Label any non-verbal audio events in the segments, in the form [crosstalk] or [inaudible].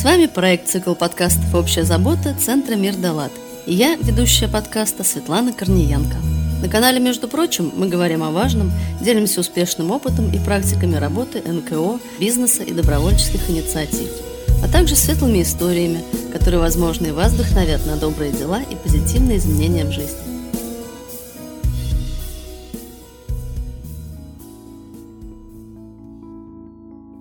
С вами проект «Цикл подкастов «Общая забота» Центра «Мир Далат». И я, ведущая подкаста Светлана Корниенко. На канале, между прочим, мы говорим о важном, делимся успешным опытом и практиками работы НКО, бизнеса и добровольческих инициатив, а также светлыми историями, которые, возможно, и вас вдохновят на добрые дела и позитивные изменения в жизни.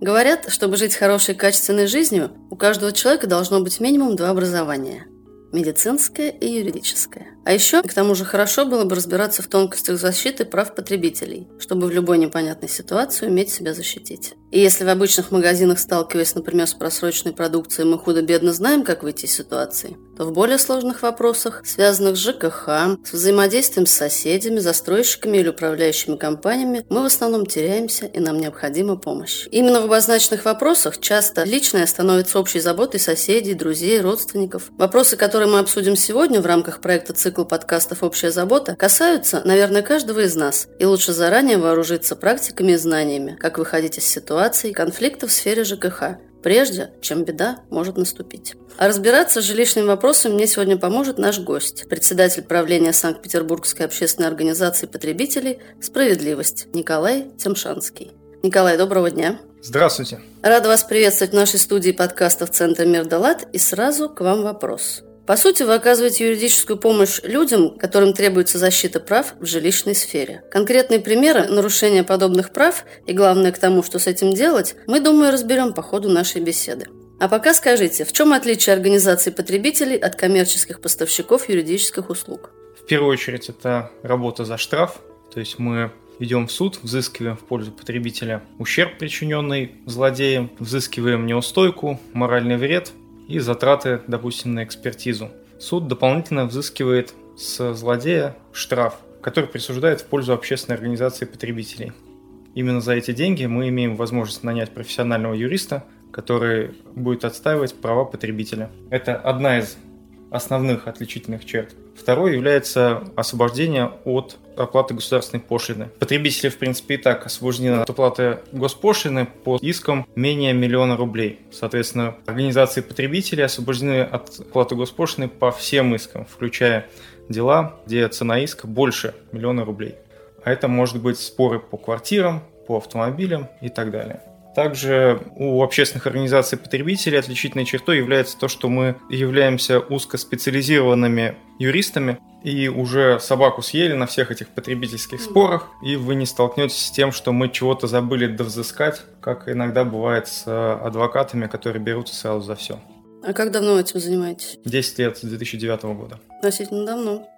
Говорят, чтобы жить хорошей качественной жизнью, у каждого человека должно быть минимум два образования – медицинское и юридическое. А еще, к тому же, хорошо было бы разбираться в тонкостях защиты прав потребителей, чтобы в любой непонятной ситуации уметь себя защитить. И если в обычных магазинах, сталкиваясь, например, с просроченной продукцией, мы худо-бедно знаем, как выйти из ситуации, то в более сложных вопросах, связанных с ЖКХ, с взаимодействием с соседями, застройщиками или управляющими компаниями, мы в основном теряемся и нам необходима помощь. Именно в обозначенных вопросах часто личное становится общей заботой соседей, друзей, родственников. Вопросы, которые мы обсудим сегодня в рамках проекта «Цикл цикл подкастов «Общая забота» касаются, наверное, каждого из нас, и лучше заранее вооружиться практиками и знаниями, как выходить из ситуаций, конфликтов в сфере ЖКХ, прежде чем беда может наступить. А разбираться с жилищными вопросами мне сегодня поможет наш гость, председатель правления Санкт-Петербургской общественной организации потребителей «Справедливость» Николай Тимшанский. Николай, доброго дня. Здравствуйте. Рада вас приветствовать в нашей студии подкастов Центра Мир Далат. И сразу к вам вопрос. По сути, вы оказываете юридическую помощь людям, которым требуется защита прав в жилищной сфере. Конкретные примеры нарушения подобных прав и, главное, к тому, что с этим делать, мы, думаю, разберем по ходу нашей беседы. А пока скажите, в чем отличие организации потребителей от коммерческих поставщиков юридических услуг? В первую очередь, это работа за штраф, то есть мы идем в суд, взыскиваем в пользу потребителя ущерб, причиненный злодеем, взыскиваем неустойку, моральный вред и затраты, допустим, на экспертизу. Суд дополнительно взыскивает с злодея штраф, который присуждает в пользу общественной организации потребителей. Именно за эти деньги мы имеем возможность нанять профессионального юриста, который будет отстаивать права потребителя. Это одна из основных отличительных черт. Второй является освобождение от оплаты государственной пошлины. Потребители, в принципе, и так освобождены от оплаты госпошлины по искам менее миллиона рублей. Соответственно, организации потребителей освобождены от оплаты госпошлины по всем искам, включая дела, где цена иска больше миллиона рублей. А это может быть споры по квартирам, по автомобилям и так далее. Также у общественных организаций потребителей отличительной чертой является то, что мы являемся узкоспециализированными юристами, и уже собаку съели на всех этих потребительских спорах, и вы не столкнетесь с тем, что мы чего-то забыли довзыскать, как иногда бывает с адвокатами, которые берутся сразу за все. А как давно этим занимаетесь? 10 лет, с 2009 года. Относительно давно.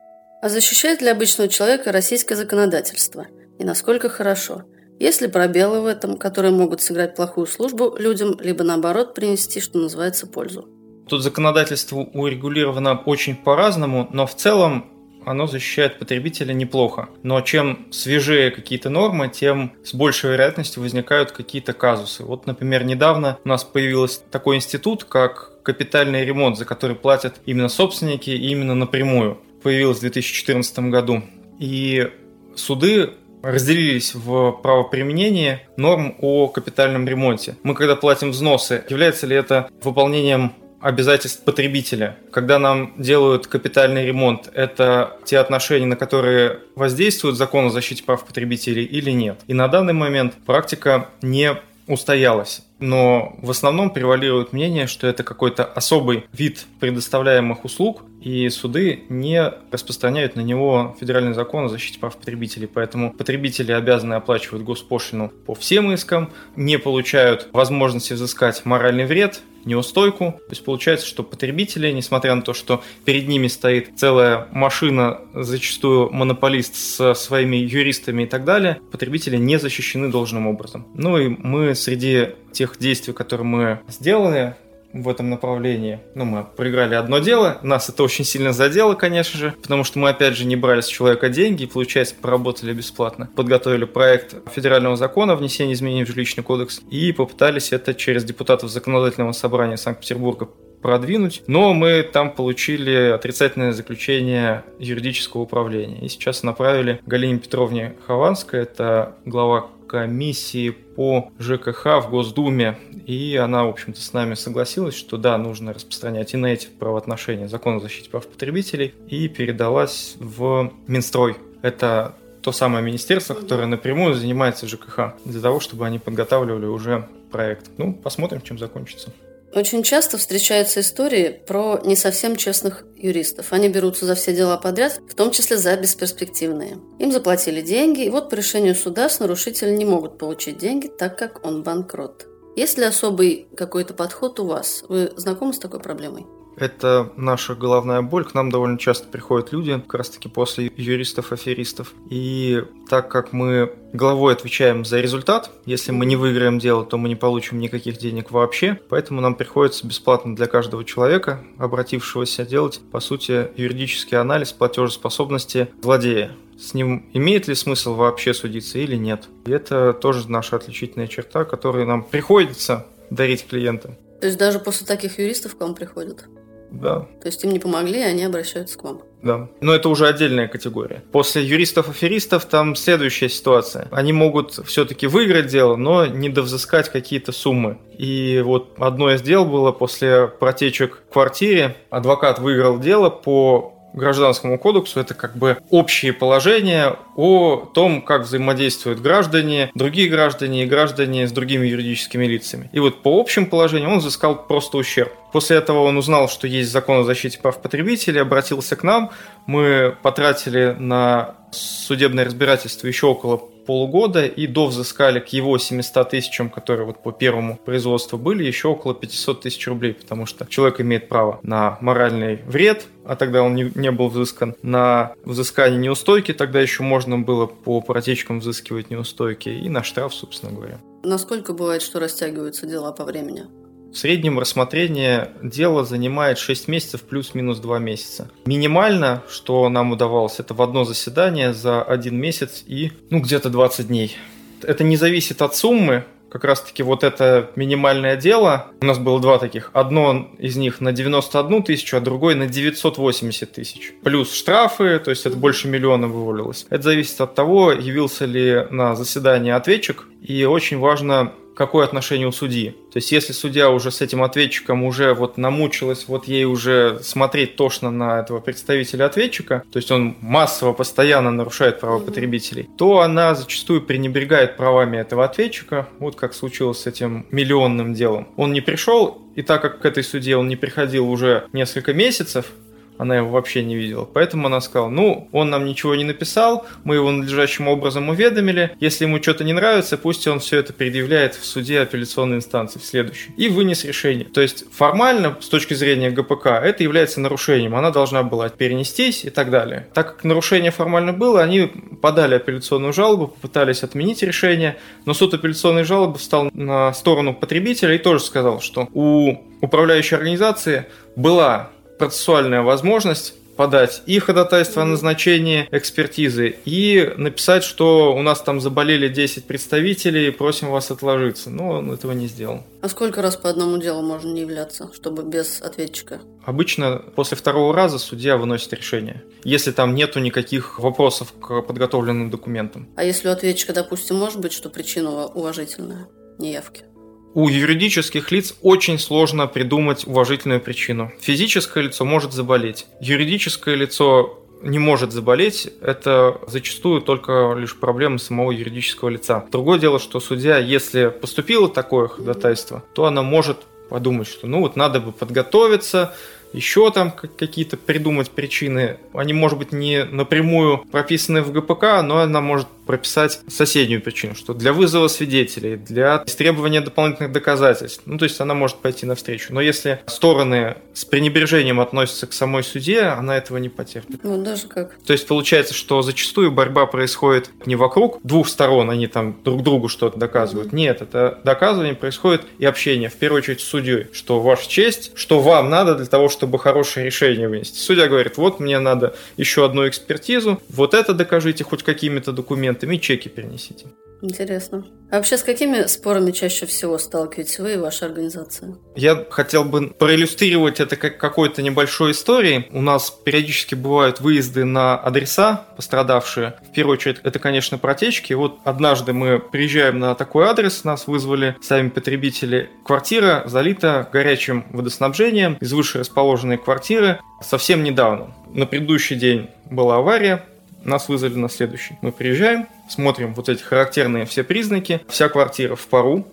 А защищает ли обычного человека российское законодательство? И насколько хорошо? Есть ли пробелы в этом, которые могут сыграть плохую службу людям, либо наоборот принести, что называется, пользу? Тут законодательство урегулировано очень по-разному, но в целом оно защищает потребителя неплохо. Но чем свежее какие-то нормы, тем с большей вероятностью возникают какие-то казусы. Вот, например, недавно у нас появился такой институт, как капитальный ремонт, за который платят именно собственники и именно напрямую. Появилось в 2014 году. И суды разделились в правоприменении норм о капитальном ремонте. Мы когда платим взносы, является ли это выполнением обязательств потребителя. Когда нам делают капитальный ремонт, это те отношения, на которые воздействует закон о защите прав потребителей или нет. И на данный момент практика не устоялась. Но в основном превалирует мнение, что это какой-то особый вид предоставляемых услуг, и суды не распространяют на него федеральный закон о защите прав потребителей. Поэтому потребители обязаны оплачивать госпошлину по всем искам, не получают возможности взыскать моральный вред, неустойку. То есть получается, что потребители, несмотря на то, что перед ними стоит целая машина, зачастую монополист со своими юристами и так далее, потребители не защищены должным образом. Ну и мы среди тех действий, которые мы сделали, в этом направлении. Ну, мы проиграли одно дело, нас это очень сильно задело, конечно же, потому что мы, опять же, не брали с человека деньги и, получается, поработали бесплатно. Подготовили проект федерального закона о внесении изменений в жилищный кодекс и попытались это через депутатов законодательного собрания Санкт-Петербурга продвинуть, но мы там получили отрицательное заключение юридического управления. И сейчас направили Галине Петровне Хованской, это глава комиссии по ЖКХ в Госдуме, и она, в общем-то, с нами согласилась, что да, нужно распространять и на эти правоотношения закон о защите прав потребителей, и передалась в Минстрой. Это то самое министерство, которое напрямую занимается ЖКХ, для того, чтобы они подготавливали уже проект. Ну, посмотрим, чем закончится. Очень часто встречаются истории про не совсем честных юристов. Они берутся за все дела подряд, в том числе за бесперспективные. Им заплатили деньги, и вот по решению суда с нарушителя не могут получить деньги, так как он банкрот. Есть ли особый какой-то подход у вас? Вы знакомы с такой проблемой? Это наша головная боль. К нам довольно часто приходят люди, как раз таки после юристов-аферистов. И так как мы головой отвечаем за результат, если мы не выиграем дело, то мы не получим никаких денег вообще. Поэтому нам приходится бесплатно для каждого человека, обратившегося, делать, по сути, юридический анализ платежеспособности владея с ним имеет ли смысл вообще судиться или нет. И это тоже наша отличительная черта, которую нам приходится дарить клиентам. То есть даже после таких юристов к вам приходят? Да. То есть им не помогли, и они обращаются к вам. Да. Но это уже отдельная категория. После юристов-аферистов там следующая ситуация. Они могут все-таки выиграть дело, но не довзыскать какие-то суммы. И вот одно из дел было после протечек в квартире. Адвокат выиграл дело по Гражданскому кодексу это как бы общие положения о том, как взаимодействуют граждане, другие граждане и граждане с другими юридическими лицами. И вот по общим положениям он взыскал просто ущерб. После этого он узнал, что есть закон о защите прав потребителей, обратился к нам. Мы потратили на судебное разбирательство еще около полугода и довзыскали к его 700 тысячам, которые вот по первому производству были, еще около 500 тысяч рублей, потому что человек имеет право на моральный вред, а тогда он не, не был взыскан, на взыскание неустойки, тогда еще можно было по протечкам взыскивать неустойки, и на штраф, собственно говоря. Насколько бывает, что растягиваются дела по времени? В среднем рассмотрение дела занимает 6 месяцев плюс-минус 2 месяца. Минимально, что нам удавалось, это в одно заседание за один месяц и ну, где-то 20 дней. Это не зависит от суммы, как раз-таки вот это минимальное дело, у нас было два таких. Одно из них на 91 тысячу, а другой на 980 тысяч. Плюс штрафы, то есть это больше миллиона вывалилось. Это зависит от того, явился ли на заседание ответчик. И очень важно какое отношение у судьи. То есть, если судья уже с этим ответчиком уже вот намучилась, вот ей уже смотреть тошно на этого представителя ответчика, то есть он массово, постоянно нарушает права потребителей, то она зачастую пренебрегает правами этого ответчика, вот как случилось с этим миллионным делом. Он не пришел, и так как к этой суде он не приходил уже несколько месяцев, она его вообще не видела. Поэтому она сказала, ну, он нам ничего не написал, мы его надлежащим образом уведомили, если ему что-то не нравится, пусть он все это предъявляет в суде апелляционной инстанции в следующей. И вынес решение. То есть формально, с точки зрения ГПК, это является нарушением, она должна была перенестись и так далее. Так как нарушение формально было, они подали апелляционную жалобу, попытались отменить решение, но суд апелляционной жалобы встал на сторону потребителя и тоже сказал, что у управляющей организации была процессуальная возможность подать и ходатайство о назначении экспертизы, и написать, что у нас там заболели 10 представителей, просим вас отложиться. Но он этого не сделал. А сколько раз по одному делу можно не являться, чтобы без ответчика? Обычно после второго раза судья выносит решение, если там нету никаких вопросов к подготовленным документам. А если у ответчика, допустим, может быть, что причина уважительная неявки? У юридических лиц очень сложно придумать уважительную причину. Физическое лицо может заболеть. Юридическое лицо не может заболеть, это зачастую только лишь проблема самого юридического лица. Другое дело, что судья, если поступило такое ходатайство, то она может подумать, что ну вот надо бы подготовиться, еще там какие-то придумать причины. Они, может быть, не напрямую прописаны в ГПК, но она может прописать соседнюю причину, что для вызова свидетелей, для истребования дополнительных доказательств. Ну, то есть она может пойти навстречу. Но если стороны с пренебрежением относятся к самой суде, она этого не потерпит. Ну, даже как. То есть получается, что зачастую борьба происходит не вокруг двух сторон, они там друг другу что-то доказывают. Mm-hmm. Нет, это доказывание происходит и общение, в первую очередь, с судьей, что ваша честь, что вам надо для того, чтобы хорошее решение вынести. Судья говорит, вот мне надо еще одну экспертизу, вот это докажите хоть какими-то документами, и чеки перенесите. Интересно. А вообще с какими спорами чаще всего сталкиваетесь вы и ваша организация? Я хотел бы проиллюстрировать это как какой-то небольшой историей. У нас периодически бывают выезды на адреса пострадавшие. В первую очередь, это, конечно, протечки. Вот однажды мы приезжаем на такой адрес, нас вызвали сами потребители. Квартира залита горячим водоснабжением из выше расположенной квартиры совсем недавно. На предыдущий день была авария, нас вызвали на следующий. Мы приезжаем, смотрим вот эти характерные все признаки. Вся квартира в пару,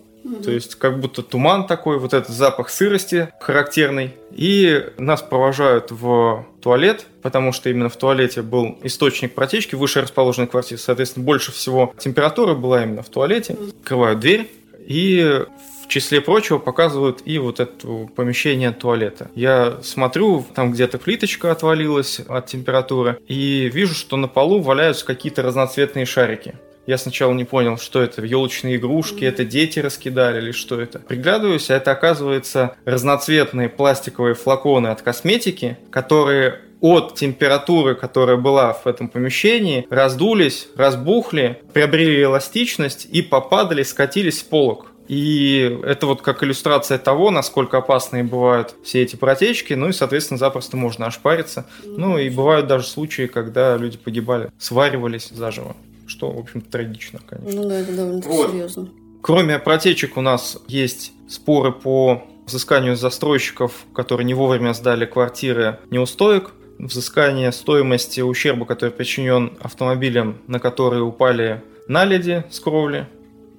то есть как будто туман такой, вот этот запах сырости характерный. И нас провожают в туалет, потому что именно в туалете был источник протечки выше расположенной квартиры. Соответственно, больше всего температура была именно в туалете. Открывают дверь. И числе прочего показывают и вот это помещение туалета. Я смотрю, там где-то плиточка отвалилась от температуры, и вижу, что на полу валяются какие-то разноцветные шарики. Я сначала не понял, что это, елочные игрушки, это дети раскидали или что это. Приглядываюсь, а это оказывается разноцветные пластиковые флаконы от косметики, которые от температуры, которая была в этом помещении, раздулись, разбухли, приобрели эластичность и попадали, скатились с полок. И это вот как иллюстрация того, насколько опасные бывают все эти протечки, ну и, соответственно, запросто можно ошпариться. Ну и бывают даже случаи, когда люди погибали, сваривались заживо, что, в общем-то, трагично, конечно. Ну да, это довольно вот. серьезно. Кроме протечек у нас есть споры по взысканию застройщиков, которые не вовремя сдали квартиры неустоек, взыскание стоимости ущерба, который причинен автомобилям, на которые упали наледи с кровли,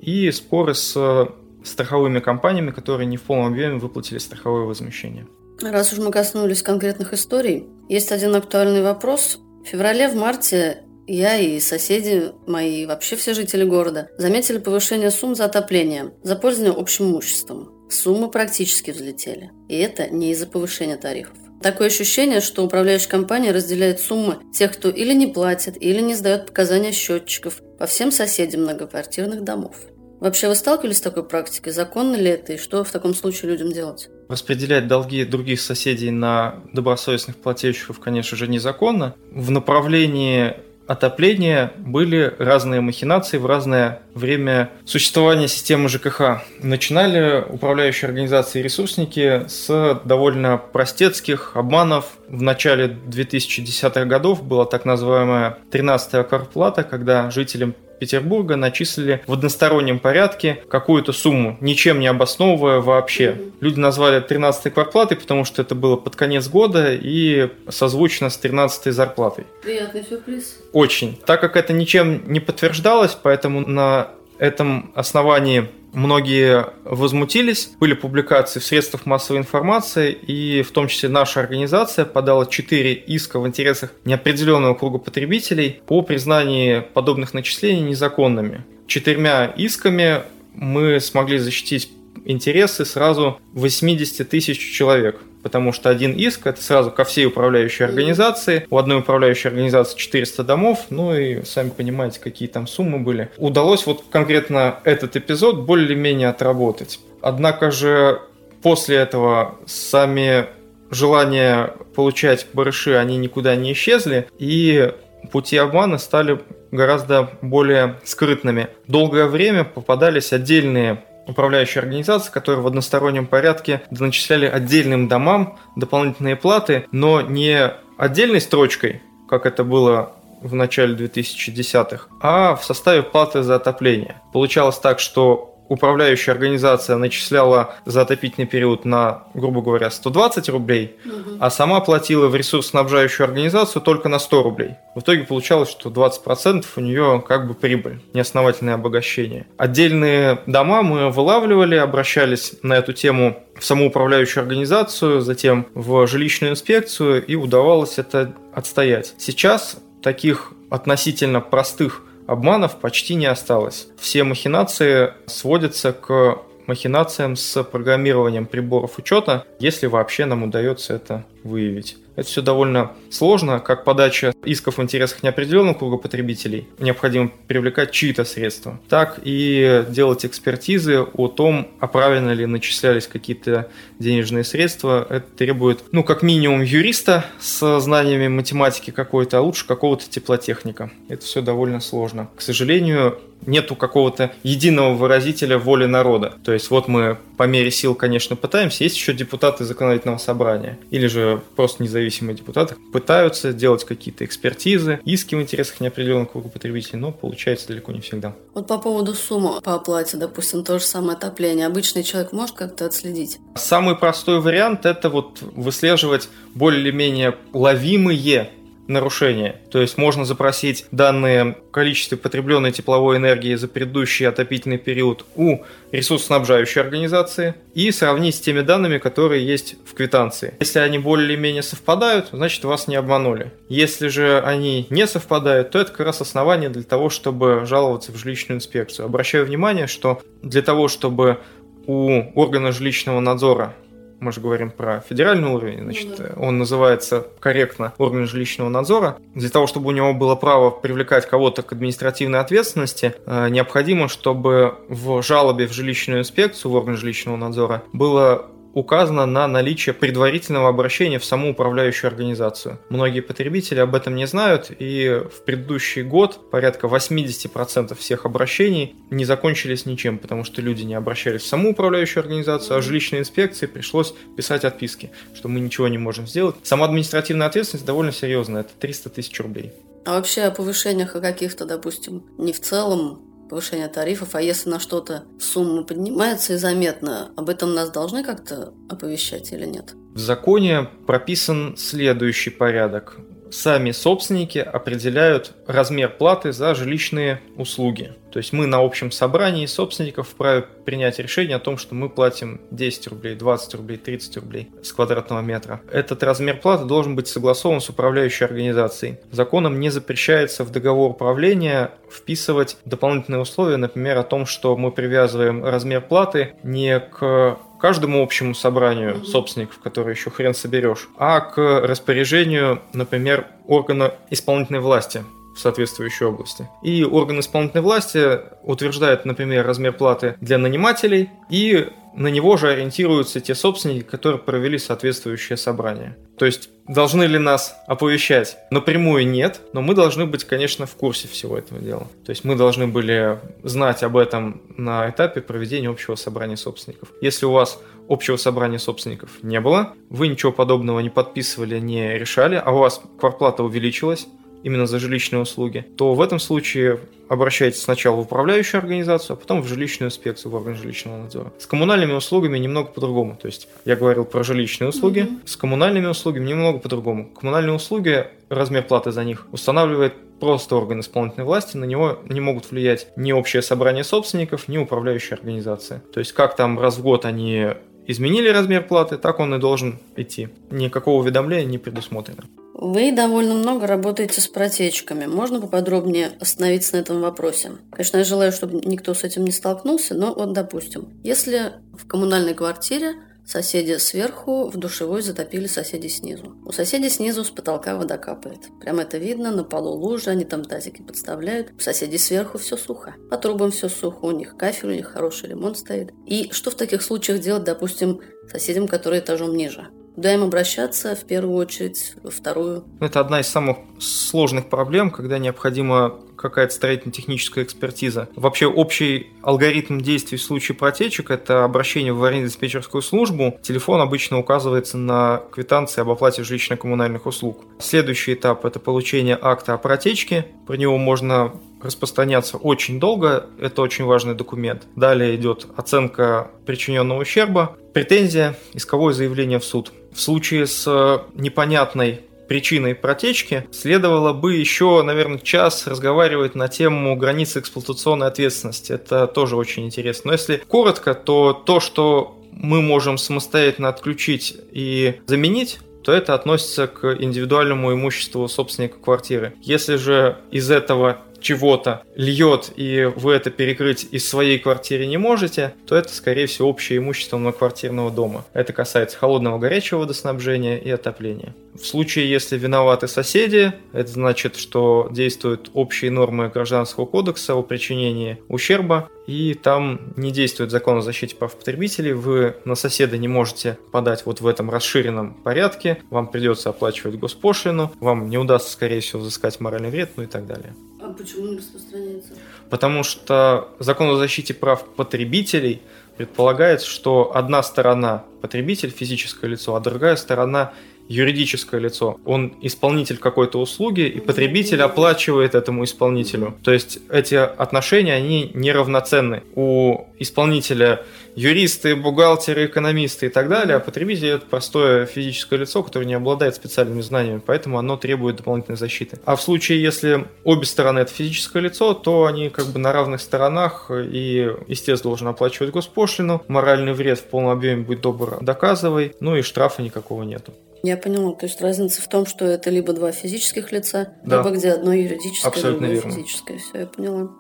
и споры с страховыми компаниями, которые не в полном объеме выплатили страховое возмещение. Раз уж мы коснулись конкретных историй, есть один актуальный вопрос. В феврале, в марте я и соседи мои, вообще все жители города, заметили повышение сумм за отопление, за пользование общим имуществом. Суммы практически взлетели. И это не из-за повышения тарифов. Такое ощущение, что управляющая компания разделяет суммы тех, кто или не платит, или не сдает показания счетчиков по всем соседям многоквартирных домов. Вообще вы сталкивались с такой практикой? Законно ли это и что в таком случае людям делать? Распределять долги других соседей на добросовестных плательщиков, конечно же, незаконно. В направлении отопления были разные махинации в разное время существования системы ЖКХ. Начинали управляющие организации и ресурсники с довольно простецких обманов. В начале 2010-х годов была так называемая 13-я квартплата, когда жителям Петербурга начислили в одностороннем порядке какую-то сумму, ничем не обосновывая вообще. Люди назвали 13-й квартплатой, потому что это было под конец года и созвучно с 13-й зарплатой. Приятный сюрприз. Очень. Так как это ничем не подтверждалось, поэтому на этом основании Многие возмутились, были публикации в средствах массовой информации, и в том числе наша организация подала 4 иска в интересах неопределенного круга потребителей по признанию подобных начислений незаконными. Четырьмя исками мы смогли защитить интересы сразу 80 тысяч человек потому что один иск это сразу ко всей управляющей организации. У одной управляющей организации 400 домов, ну и сами понимаете, какие там суммы были. Удалось вот конкретно этот эпизод более-менее отработать. Однако же после этого сами желания получать барыши, они никуда не исчезли, и пути обмана стали гораздо более скрытными. Долгое время попадались отдельные управляющие организации, которые в одностороннем порядке доначисляли отдельным домам дополнительные платы, но не отдельной строчкой, как это было в начале 2010-х, а в составе платы за отопление. Получалось так, что управляющая организация начисляла за отопительный период на, грубо говоря, 120 рублей, угу. а сама платила в ресурсоснабжающую организацию только на 100 рублей. В итоге получалось, что 20% у нее как бы прибыль, неосновательное обогащение. Отдельные дома мы вылавливали, обращались на эту тему в самоуправляющую организацию, затем в жилищную инспекцию, и удавалось это отстоять. Сейчас таких относительно простых обманов почти не осталось. Все махинации сводятся к махинациям с программированием приборов учета, если вообще нам удается это выявить. Это все довольно сложно, как подача исков в интересах неопределенного круга потребителей. Необходимо привлекать чьи-то средства, так и делать экспертизы о том, а правильно ли начислялись какие-то денежные средства. Это требует, ну, как минимум, юриста с знаниями математики какой-то, а лучше какого-то теплотехника. Это все довольно сложно. К сожалению, нету какого-то единого выразителя воли народа. То есть вот мы по мере сил, конечно, пытаемся. Есть еще депутаты законодательного собрания или же просто независимые депутаты пытаются делать какие-то экспертизы, иски в интересах неопределенного круга потребителей, но получается далеко не всегда. Вот по поводу суммы по оплате, допустим, то же самое отопление, обычный человек может как-то отследить? Самый простой вариант – это вот выслеживать более-менее ловимые нарушения. То есть можно запросить данные количества потребленной тепловой энергии за предыдущий отопительный период у ресурсоснабжающей организации и сравнить с теми данными, которые есть в квитанции. Если они более-менее совпадают, значит вас не обманули. Если же они не совпадают, то это как раз основание для того, чтобы жаловаться в жилищную инспекцию. Обращаю внимание, что для того, чтобы у органа жилищного надзора мы же говорим про федеральный уровень, значит, ну, да. он называется корректно орган жилищного надзора. Для того, чтобы у него было право привлекать кого-то к административной ответственности, э, необходимо, чтобы в жалобе в жилищную инспекцию, в орган жилищного надзора, было указано на наличие предварительного обращения в саму управляющую организацию. Многие потребители об этом не знают, и в предыдущий год порядка 80% всех обращений не закончились ничем, потому что люди не обращались в саму управляющую организацию, а жилищной инспекции пришлось писать отписки, что мы ничего не можем сделать. Сама административная ответственность довольно серьезная, это 300 тысяч рублей. А вообще о повышениях о каких-то, допустим, не в целом повышение тарифов, а если на что-то сумма поднимается и заметно, об этом нас должны как-то оповещать или нет? В законе прописан следующий порядок сами собственники определяют размер платы за жилищные услуги. То есть мы на общем собрании собственников вправе принять решение о том, что мы платим 10 рублей, 20 рублей, 30 рублей с квадратного метра. Этот размер платы должен быть согласован с управляющей организацией. Законом не запрещается в договор управления вписывать дополнительные условия, например, о том, что мы привязываем размер платы не к каждому общему собранию собственников, которые еще хрен соберешь, а к распоряжению, например, органа исполнительной власти в соответствующей области. И орган исполнительной власти утверждает, например, размер платы для нанимателей и на него же ориентируются те собственники, которые провели соответствующее собрание. То есть должны ли нас оповещать? Напрямую нет, но мы должны быть, конечно, в курсе всего этого дела. То есть мы должны были знать об этом на этапе проведения общего собрания собственников. Если у вас общего собрания собственников не было, вы ничего подобного не подписывали, не решали, а у вас квартплата увеличилась, именно за жилищные услуги, то в этом случае обращайтесь сначала в управляющую организацию, а потом в жилищную инспекцию, в орган жилищного надзора. С коммунальными услугами немного по-другому. То есть я говорил про жилищные услуги, mm-hmm. с коммунальными услугами немного по-другому. Коммунальные услуги, размер платы за них устанавливает просто орган исполнительной власти, на него не могут влиять ни общее собрание собственников, ни управляющая организация. То есть как там раз в год они изменили размер платы, так он и должен идти. Никакого уведомления не предусмотрено. Вы довольно много работаете с протечками. Можно поподробнее остановиться на этом вопросе? Конечно, я желаю, чтобы никто с этим не столкнулся, но вот допустим, если в коммунальной квартире соседи сверху в душевой затопили соседей снизу. У соседей снизу с потолка вода капает. Прямо это видно, на полу лужи, они там тазики подставляют. У соседей сверху все сухо. По трубам все сухо, у них кафель, у них хороший ремонт стоит. И что в таких случаях делать, допустим, соседям, которые этажом ниже? Куда им обращаться в первую очередь, во вторую? Это одна из самых сложных проблем, когда необходима какая-то строительно-техническая экспертиза. Вообще общий алгоритм действий в случае протечек – это обращение в аварийно-диспетчерскую службу. Телефон обычно указывается на квитанции об оплате жилищно-коммунальных услуг. Следующий этап – это получение акта о протечке. Про него можно распространяться очень долго, это очень важный документ. Далее идет оценка причиненного ущерба, претензия, исковое заявление в суд. В случае с непонятной причиной протечки, следовало бы еще, наверное, час разговаривать на тему границы эксплуатационной ответственности. Это тоже очень интересно. Но если коротко, то то, что мы можем самостоятельно отключить и заменить, то это относится к индивидуальному имуществу собственника квартиры. Если же из этого чего-то льет, и вы это перекрыть из своей квартиры не можете, то это, скорее всего, общее имущество многоквартирного дома. Это касается холодного горячего водоснабжения и отопления. В случае, если виноваты соседи, это значит, что действуют общие нормы Гражданского кодекса о причинении ущерба, и там не действует закон о защите прав потребителей, вы на соседа не можете подать вот в этом расширенном порядке, вам придется оплачивать госпошлину, вам не удастся, скорее всего, взыскать моральный вред, ну и так далее. А почему не распространяется? Потому что закон о защите прав потребителей предполагает, что одна сторона потребитель, физическое лицо, а другая сторона юридическое лицо. Он исполнитель какой-то услуги, и потребитель оплачивает этому исполнителю. То есть эти отношения, они неравноценны. У исполнителя юристы, бухгалтеры, экономисты и так далее, а потребитель это простое физическое лицо, которое не обладает специальными знаниями, поэтому оно требует дополнительной защиты. А в случае, если обе стороны это физическое лицо, то они как бы на равных сторонах, и истец должен оплачивать госпошлину, моральный вред в полном объеме будет добр доказывай, ну и штрафа никакого нету. Я поняла. То есть разница в том, что это либо два физических лица, Да. либо где одно юридическое, Абсолютно другое верно. физическое. Все, я поняла.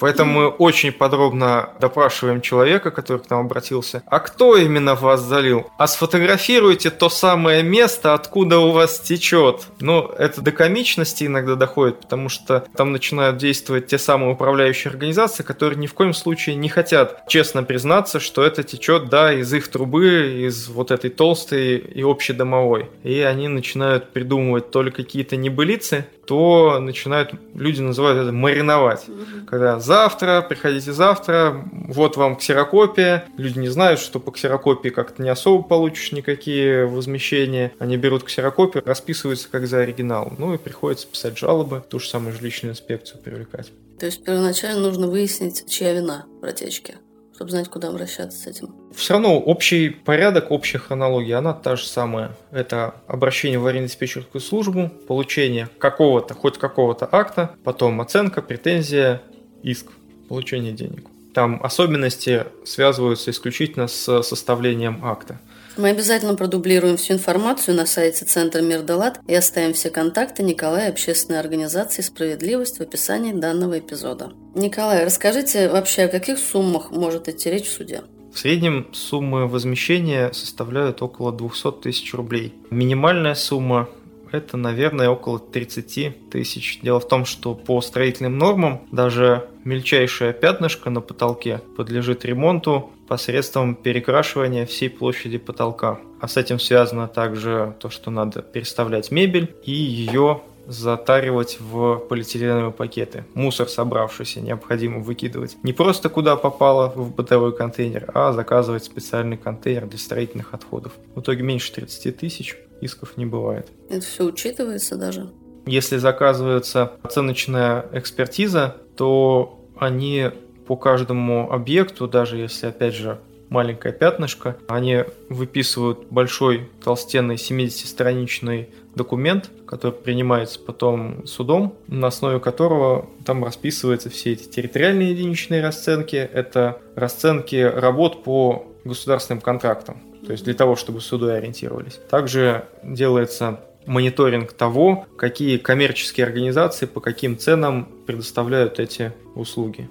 Поэтому мы очень подробно допрашиваем человека, который к нам обратился. А кто именно вас залил? А сфотографируйте то самое место, откуда у вас течет. Ну, это до комичности иногда доходит, потому что там начинают действовать те самые управляющие организации, которые ни в коем случае не хотят честно признаться, что это течет, да, из их трубы, из вот этой толстой и общедомовой. И они начинают придумывать то ли какие-то небылицы, то начинают люди называют это мариновать. Когда завтра, приходите завтра, вот вам ксерокопия. Люди не знают, что по ксерокопии как-то не особо получишь никакие возмещения. Они берут ксерокопию, расписываются как за оригинал. Ну и приходится писать жалобы, ту же самую жилищную инспекцию привлекать. То есть первоначально нужно выяснить, чья вина в протечке, чтобы знать, куда обращаться с этим. Все равно общий порядок, общая хронология, она та же самая. Это обращение в аварийно-диспетчерскую службу, получение какого-то, хоть какого-то акта, потом оценка, претензия, иск, получение денег. Там особенности связываются исключительно с составлением акта. Мы обязательно продублируем всю информацию на сайте Центра Мирдалат и оставим все контакты Николая общественной организации «Справедливость» в описании данного эпизода. Николай, расскажите вообще, о каких суммах может идти речь в суде? В среднем суммы возмещения составляют около 200 тысяч рублей. Минимальная сумма это, наверное, около 30 тысяч. Дело в том, что по строительным нормам даже мельчайшее пятнышко на потолке подлежит ремонту посредством перекрашивания всей площади потолка. А с этим связано также то, что надо переставлять мебель и ее затаривать в полиэтиленовые пакеты. Мусор собравшийся необходимо выкидывать не просто куда попало в бытовой контейнер, а заказывать специальный контейнер для строительных отходов. В итоге меньше 30 тысяч исков не бывает. Это все учитывается даже? Если заказывается оценочная экспертиза, то они по каждому объекту, даже если, опять же, маленькое пятнышко, они выписывают большой толстенный 70-страничный документ, который принимается потом судом, на основе которого там расписываются все эти территориальные единичные расценки. Это расценки работ по государственным контрактам, то есть для того, чтобы суды ориентировались. Также делается мониторинг того, какие коммерческие организации по каким ценам предоставляют эти услуги.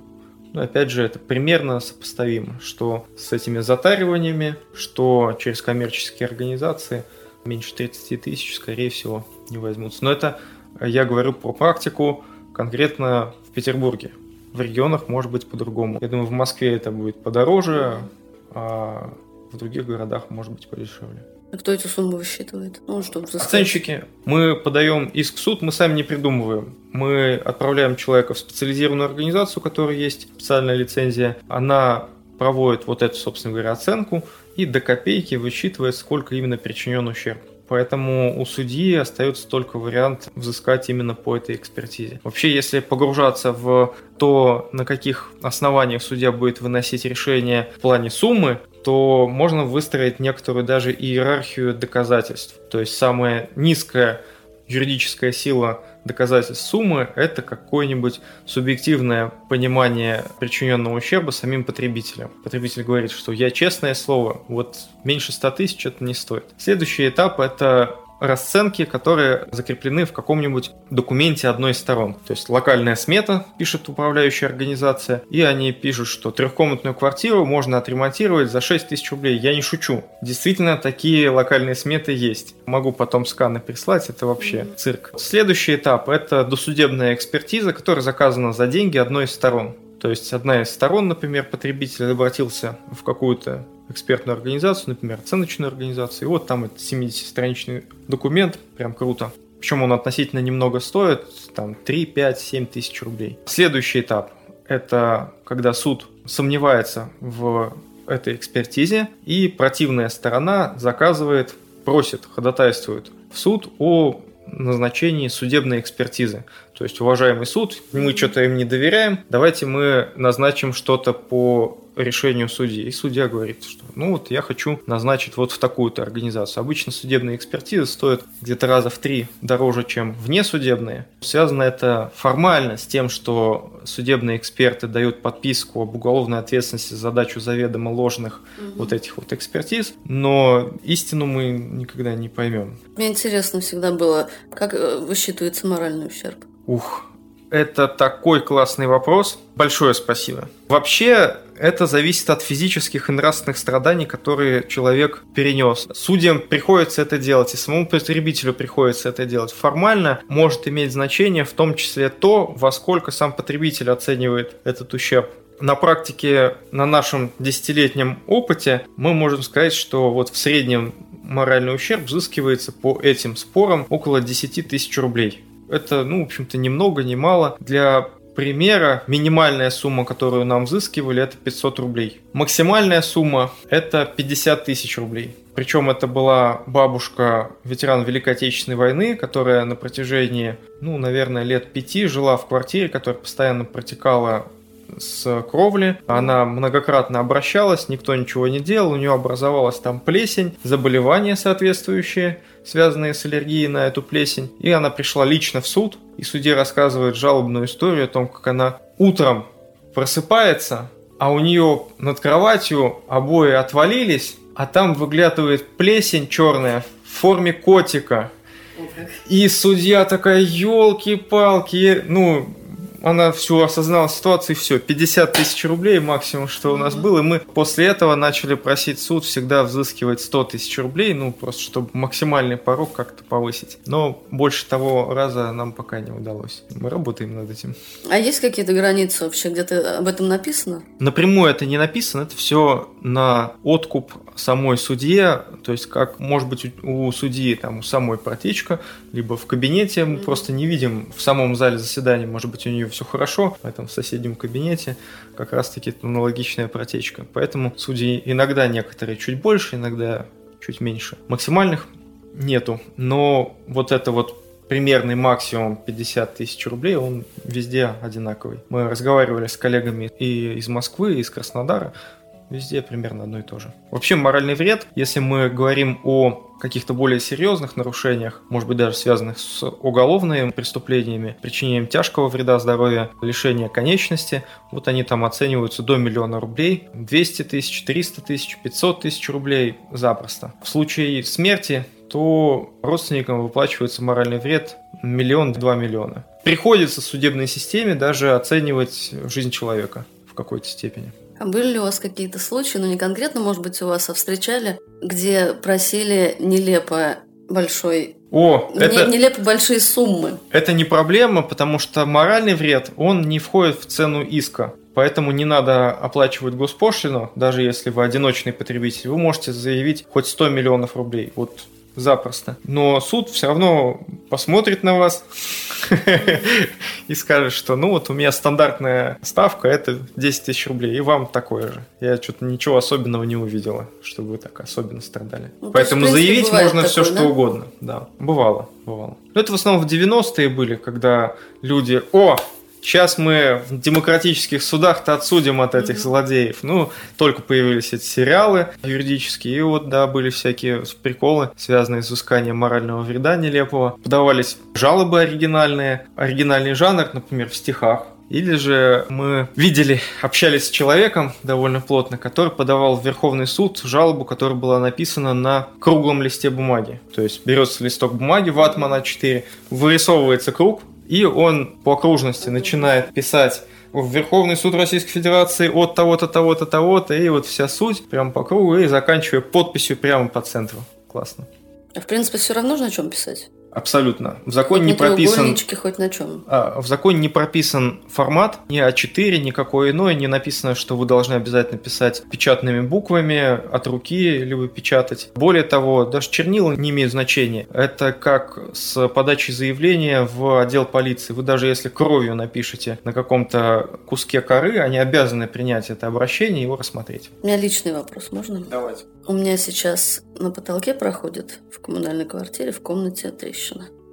Но опять же, это примерно сопоставимо, что с этими затариваниями, что через коммерческие организации меньше 30 тысяч, скорее всего, не возьмутся. Но это я говорю про практику конкретно в Петербурге. В регионах может быть по-другому. Я думаю, в Москве это будет подороже, а в других городах может быть подешевле. А кто эти суммы высчитывает? Ну, взыскать. Оценщики. Мы подаем иск в суд, мы сами не придумываем. Мы отправляем человека в специализированную организацию, у которой есть специальная лицензия. Она проводит вот эту, собственно говоря, оценку и до копейки высчитывает, сколько именно причинен ущерб. Поэтому у судьи остается только вариант взыскать именно по этой экспертизе. Вообще, если погружаться в то, на каких основаниях судья будет выносить решение в плане суммы, то можно выстроить некоторую даже иерархию доказательств. То есть самая низкая юридическая сила доказательств суммы – это какое-нибудь субъективное понимание причиненного ущерба самим потребителем. Потребитель говорит, что я честное слово, вот меньше 100 тысяч это не стоит. Следующий этап – это расценки, которые закреплены в каком-нибудь документе одной из сторон. То есть локальная смета, пишет управляющая организация, и они пишут, что трехкомнатную квартиру можно отремонтировать за 6 тысяч рублей. Я не шучу. Действительно, такие локальные сметы есть. Могу потом сканы прислать, это вообще цирк. Следующий этап – это досудебная экспертиза, которая заказана за деньги одной из сторон. То есть одна из сторон, например, потребитель обратился в какую-то экспертную организацию, например, оценочную организацию, и вот там это 70-страничный документ, прям круто. Причем он относительно немного стоит, там 3, 5, 7 тысяч рублей. Следующий этап – это когда суд сомневается в этой экспертизе, и противная сторона заказывает, просит, ходатайствует в суд о назначении судебной экспертизы. То есть, уважаемый суд, мы что-то им не доверяем, давайте мы назначим что-то по решению судьи. И судья говорит, что ну вот я хочу назначить вот в такую-то организацию. Обычно судебные экспертизы стоят где-то раза в три дороже, чем внесудебные. Связано это формально с тем, что судебные эксперты дают подписку об уголовной ответственности за задачу заведомо ложных угу. вот этих вот экспертиз, но истину мы никогда не поймем. Мне интересно всегда было, как э, высчитывается моральный ущерб. Ух, это такой классный вопрос. Большое спасибо. Вообще, это зависит от физических и нравственных страданий, которые человек перенес. Судьям приходится это делать, и самому потребителю приходится это делать. Формально может иметь значение в том числе то, во сколько сам потребитель оценивает этот ущерб. На практике, на нашем десятилетнем опыте, мы можем сказать, что вот в среднем моральный ущерб взыскивается по этим спорам около 10 тысяч рублей. Это, ну, в общем-то, ни много, ни мало. Для примера минимальная сумма, которую нам взыскивали, это 500 рублей. Максимальная сумма это 50 тысяч рублей. Причем это была бабушка ветеран Великой Отечественной войны, которая на протяжении, ну, наверное, лет пяти жила в квартире, которая постоянно протекала с кровли. Она многократно обращалась, никто ничего не делал, у нее образовалась там плесень, заболевания соответствующие, связанные с аллергией на эту плесень. И она пришла лично в суд, и судья рассказывает жалобную историю о том, как она утром просыпается, а у нее над кроватью обои отвалились, а там выглядывает плесень черная в форме котика. И судья такая, елки-палки, ну, она все осознала ситуацию, и все, 50 тысяч рублей максимум, что у нас было. И мы после этого начали просить суд всегда взыскивать 100 тысяч рублей, ну, просто чтобы максимальный порог как-то повысить. Но больше того раза нам пока не удалось. Мы работаем над этим. А есть какие-то границы вообще? Где-то об этом написано? Напрямую это не написано, это все на откуп самой судье, то есть как, может быть, у судьи там у самой протечка, либо в кабинете мы просто не видим в самом зале заседания, может быть, у нее все хорошо, поэтому в соседнем кабинете как раз-таки аналогичная протечка. Поэтому судьи иногда некоторые чуть больше, иногда чуть меньше. Максимальных нету, но вот это вот примерный максимум 50 тысяч рублей, он везде одинаковый. Мы разговаривали с коллегами и из Москвы, и из Краснодара, Везде примерно одно и то же. Вообще моральный вред, если мы говорим о каких-то более серьезных нарушениях, может быть даже связанных с уголовными преступлениями, причинением тяжкого вреда здоровью, лишения конечности, вот они там оцениваются до миллиона рублей, 200 тысяч, 300 тысяч, 500 тысяч рублей запросто. В случае смерти то родственникам выплачивается моральный вред миллион-два миллиона. Приходится судебной системе даже оценивать жизнь человека в какой-то степени. Были ли у вас какие-то случаи, ну не конкретно, может быть, у вас, а встречали, где просили нелепо большой о, не, это... Нелепо большие суммы. Это не проблема, потому что моральный вред, он не входит в цену иска. Поэтому не надо оплачивать госпошлину, даже если вы одиночный потребитель. Вы можете заявить хоть 100 миллионов рублей. Вот запросто. Но суд все равно посмотрит на вас [laughs] и скажет, что ну вот у меня стандартная ставка это 10 тысяч рублей, и вам такое же. Я что-то ничего особенного не увидела, чтобы вы так особенно страдали. Ну, Поэтому есть, заявить можно такое, все, да? что угодно. Да, бывало, бывало. Но это в основном в 90-е были, когда люди, о, Сейчас мы в демократических судах-то отсудим от этих mm-hmm. злодеев. Ну, только появились эти сериалы юридические, и вот, да, были всякие приколы, связанные с изысканием морального вреда нелепого. Подавались жалобы оригинальные, оригинальный жанр, например, в стихах. Или же мы видели, общались с человеком довольно плотно, который подавал в Верховный суд жалобу, которая была написана на круглом листе бумаги. То есть берется листок бумаги ватмана А4, вырисовывается круг, и он по окружности начинает писать в Верховный суд Российской Федерации от того-то, того-то, того-то, и вот вся суть прямо по кругу, и заканчивая подписью прямо по центру. Классно. А в принципе все равно на чем писать? Абсолютно. В законе не прописан... хоть на чем. А, в законе не прописан формат, ни А4, никакой иной, не написано, что вы должны обязательно писать печатными буквами, от руки, либо печатать. Более того, даже чернила не имеют значения. Это как с подачей заявления в отдел полиции. Вы даже если кровью напишете на каком-то куске коры, они обязаны принять это обращение и его рассмотреть. У меня личный вопрос, можно? Давайте. У меня сейчас на потолке проходит в коммунальной квартире в комнате трещина.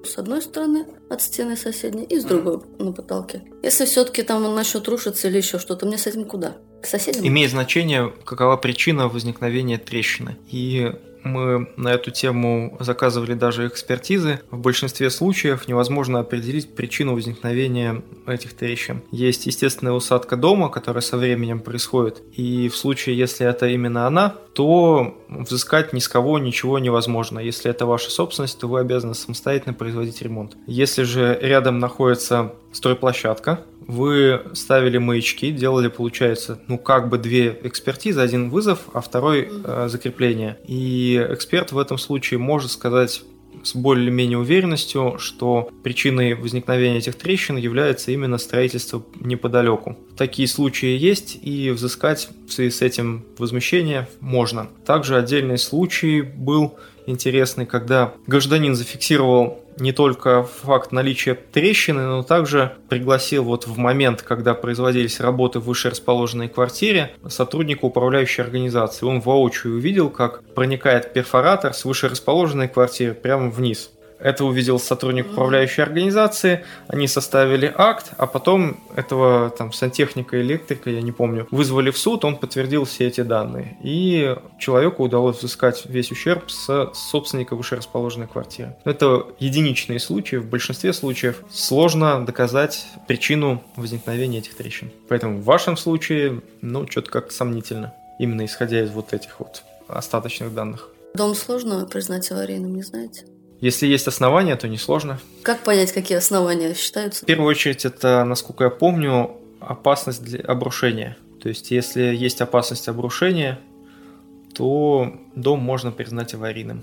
С одной стороны от стены соседней и с другой на потолке. Если все-таки там он начнет рушиться или еще что-то, мне с этим куда? К соседям? Имеет значение, какова причина возникновения трещины. И мы на эту тему заказывали даже экспертизы. В большинстве случаев невозможно определить причину возникновения этих трещин. Есть естественная усадка дома, которая со временем происходит. И в случае, если это именно она, то взыскать ни с кого ничего невозможно. Если это ваша собственность, то вы обязаны самостоятельно производить ремонт. Если же рядом находится стройплощадка, вы ставили маячки, делали, получается, ну как бы две экспертизы, один вызов, а второй э, закрепление. И эксперт в этом случае может сказать с более-менее уверенностью, что причиной возникновения этих трещин является именно строительство неподалеку. Такие случаи есть, и взыскать в связи с этим возмещение можно. Также отдельный случай был интересный, когда гражданин зафиксировал не только факт наличия трещины, но также пригласил вот в момент, когда производились работы в выше расположенной квартире, сотрудника управляющей организации. Он воочию увидел, как проникает перфоратор с выше расположенной квартиры прямо вниз. Это увидел сотрудник управляющей организации, они составили акт, а потом этого там сантехника, электрика, я не помню, вызвали в суд, он подтвердил все эти данные. И человеку удалось взыскать весь ущерб с собственника вышерасположенной квартиры. Это единичные случаи, в большинстве случаев сложно доказать причину возникновения этих трещин. Поэтому в вашем случае, ну, что-то как сомнительно, именно исходя из вот этих вот остаточных данных. Дом сложно признать аварийным, не знаете? Если есть основания, то несложно. Как понять, какие основания считаются? В первую очередь, это, насколько я помню, опасность для обрушения. То есть, если есть опасность обрушения, то дом можно признать аварийным.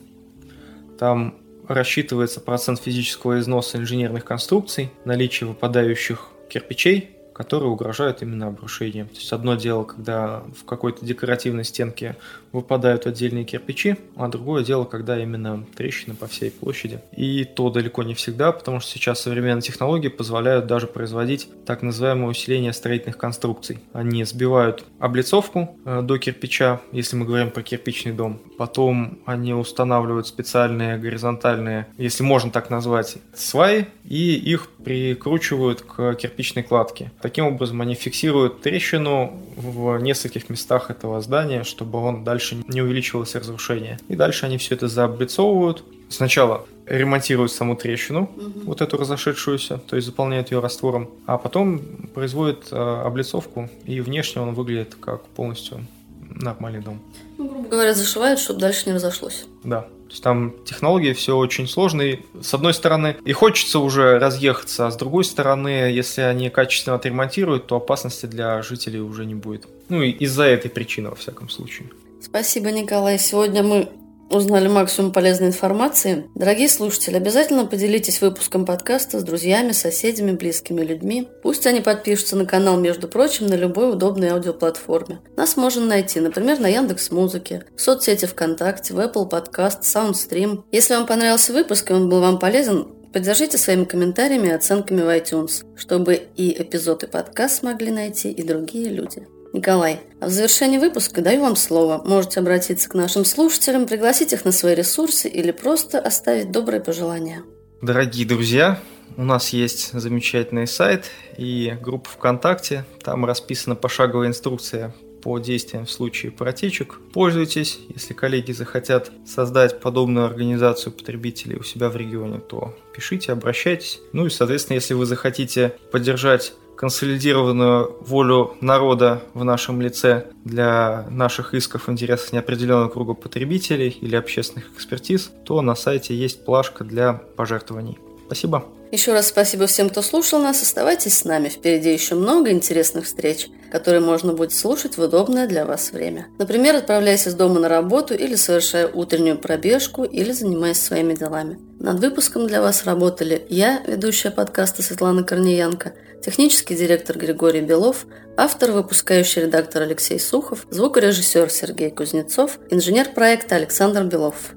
Там рассчитывается процент физического износа инженерных конструкций, наличие выпадающих кирпичей, которые угрожают именно обрушением. То есть одно дело, когда в какой-то декоративной стенке выпадают отдельные кирпичи, а другое дело, когда именно трещины по всей площади. И то далеко не всегда, потому что сейчас современные технологии позволяют даже производить так называемое усиление строительных конструкций. Они сбивают облицовку э, до кирпича, если мы говорим про кирпичный дом. Потом они устанавливают специальные горизонтальные, если можно так назвать, сваи, и их прикручивают к кирпичной кладке. Таким образом, они фиксируют трещину в нескольких местах этого здания, чтобы он дальше не увеличивалось разрушение. И дальше они все это заоблицовывают. Сначала ремонтируют саму трещину, угу. вот эту разошедшуюся, то есть заполняют ее раствором, а потом производят э, облицовку, и внешне он выглядит как полностью нормальный дом. Ну, грубо говоря, зашивают, чтобы дальше не разошлось. Да есть там технологии все очень сложные. С одной стороны, и хочется уже разъехаться, а с другой стороны, если они качественно отремонтируют, то опасности для жителей уже не будет. Ну и из-за этой причины, во всяком случае. Спасибо, Николай. Сегодня мы узнали максимум полезной информации. Дорогие слушатели, обязательно поделитесь выпуском подкаста с друзьями, соседями, близкими людьми. Пусть они подпишутся на канал, между прочим, на любой удобной аудиоплатформе. Нас можно найти, например, на Яндекс Музыке, в соцсети ВКонтакте, в Apple Podcast, SoundStream. Если вам понравился выпуск и он был вам полезен, Поддержите своими комментариями и оценками в iTunes, чтобы и эпизод и подкаст смогли найти и другие люди. Николай, а в завершении выпуска даю вам слово. Можете обратиться к нашим слушателям, пригласить их на свои ресурсы или просто оставить добрые пожелания. Дорогие друзья, у нас есть замечательный сайт и группа ВКонтакте. Там расписана пошаговая инструкция по действиям в случае протечек. Пользуйтесь. Если коллеги захотят создать подобную организацию потребителей у себя в регионе, то пишите, обращайтесь. Ну и, соответственно, если вы захотите поддержать консолидированную волю народа в нашем лице для наших исков в неопределенного круга потребителей или общественных экспертиз, то на сайте есть плашка для пожертвований. Спасибо. Еще раз спасибо всем, кто слушал нас. Оставайтесь с нами. Впереди еще много интересных встреч, которые можно будет слушать в удобное для вас время. Например, отправляясь из дома на работу или совершая утреннюю пробежку или занимаясь своими делами. Над выпуском для вас работали я, ведущая подкаста Светлана Корнеянко, технический директор Григорий Белов, автор, выпускающий редактор Алексей Сухов, звукорежиссер Сергей Кузнецов, инженер проекта Александр Белов.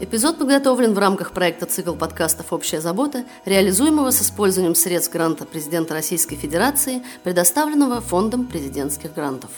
Эпизод подготовлен в рамках проекта «Цикл подкастов «Общая забота», реализуемого с использованием средств гранта президента Российской Федерации, предоставленного Фондом президентских грантов.